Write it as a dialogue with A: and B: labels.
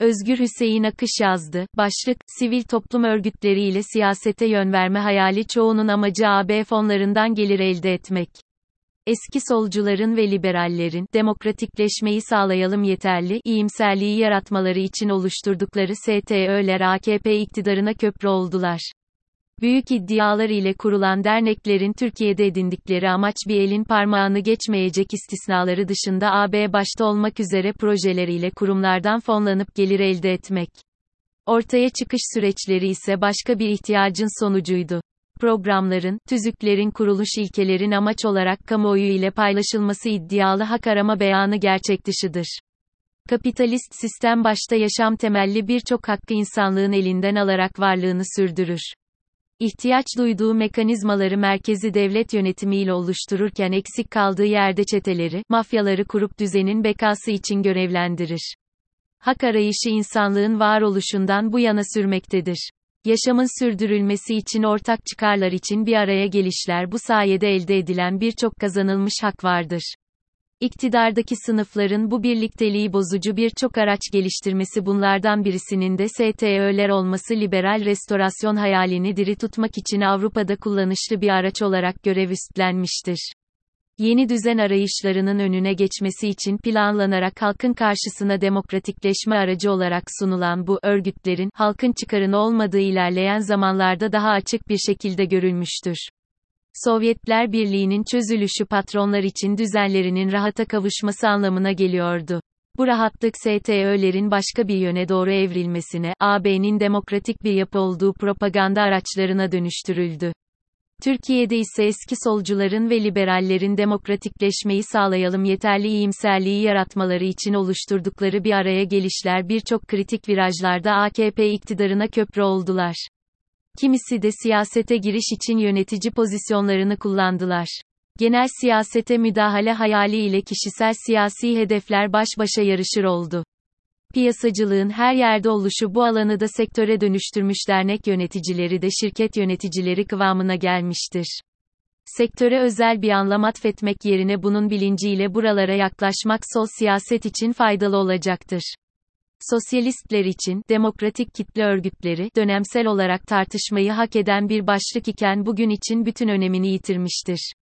A: Özgür Hüseyin Akış yazdı. Başlık, sivil toplum örgütleriyle siyasete yön verme hayali çoğunun amacı AB fonlarından gelir elde etmek. Eski solcuların ve liberallerin, demokratikleşmeyi sağlayalım yeterli, iyimserliği yaratmaları için oluşturdukları STÖ'ler AKP iktidarına köprü oldular. Büyük iddialar ile kurulan derneklerin Türkiye'de edindikleri amaç bir elin parmağını geçmeyecek istisnaları dışında AB başta olmak üzere projeleriyle kurumlardan fonlanıp gelir elde etmek. Ortaya çıkış süreçleri ise başka bir ihtiyacın sonucuydu. Programların, tüzüklerin kuruluş ilkelerin amaç olarak kamuoyu ile paylaşılması iddialı hak arama beyanı gerçek dışıdır. Kapitalist sistem başta yaşam temelli birçok hakkı insanlığın elinden alarak varlığını sürdürür ihtiyaç duyduğu mekanizmaları merkezi devlet yönetimiyle oluştururken eksik kaldığı yerde çeteleri, mafyaları kurup düzenin bekası için görevlendirir. Hak arayışı insanlığın varoluşundan bu yana sürmektedir. Yaşamın sürdürülmesi için ortak çıkarlar için bir araya gelişler bu sayede elde edilen birçok kazanılmış hak vardır. İktidardaki sınıfların bu birlikteliği bozucu birçok araç geliştirmesi bunlardan birisinin de STÖ'ler olması liberal restorasyon hayalini diri tutmak için Avrupa'da kullanışlı bir araç olarak görev üstlenmiştir. Yeni düzen arayışlarının önüne geçmesi için planlanarak halkın karşısına demokratikleşme aracı olarak sunulan bu örgütlerin halkın çıkarını olmadığı ilerleyen zamanlarda daha açık bir şekilde görülmüştür. Sovyetler Birliği'nin çözülüşü patronlar için düzenlerinin rahata kavuşması anlamına geliyordu. Bu rahatlık STÖ'lerin başka bir yöne doğru evrilmesine, AB'nin demokratik bir yapı olduğu propaganda araçlarına dönüştürüldü. Türkiye'de ise eski solcuların ve liberallerin demokratikleşmeyi sağlayalım yeterli iyimserliği yaratmaları için oluşturdukları bir araya gelişler birçok kritik virajlarda AKP iktidarına köprü oldular. Kimisi de siyasete giriş için yönetici pozisyonlarını kullandılar. Genel siyasete müdahale hayali ile kişisel siyasi hedefler baş başa yarışır oldu. Piyasacılığın her yerde oluşu bu alanı da sektöre dönüştürmüş dernek yöneticileri de şirket yöneticileri kıvamına gelmiştir. Sektöre özel bir anlam atfetmek yerine bunun bilinciyle buralara yaklaşmak sol siyaset için faydalı olacaktır. Sosyalistler için, demokratik kitle örgütleri, dönemsel olarak tartışmayı hak eden bir başlık iken bugün için bütün önemini yitirmiştir.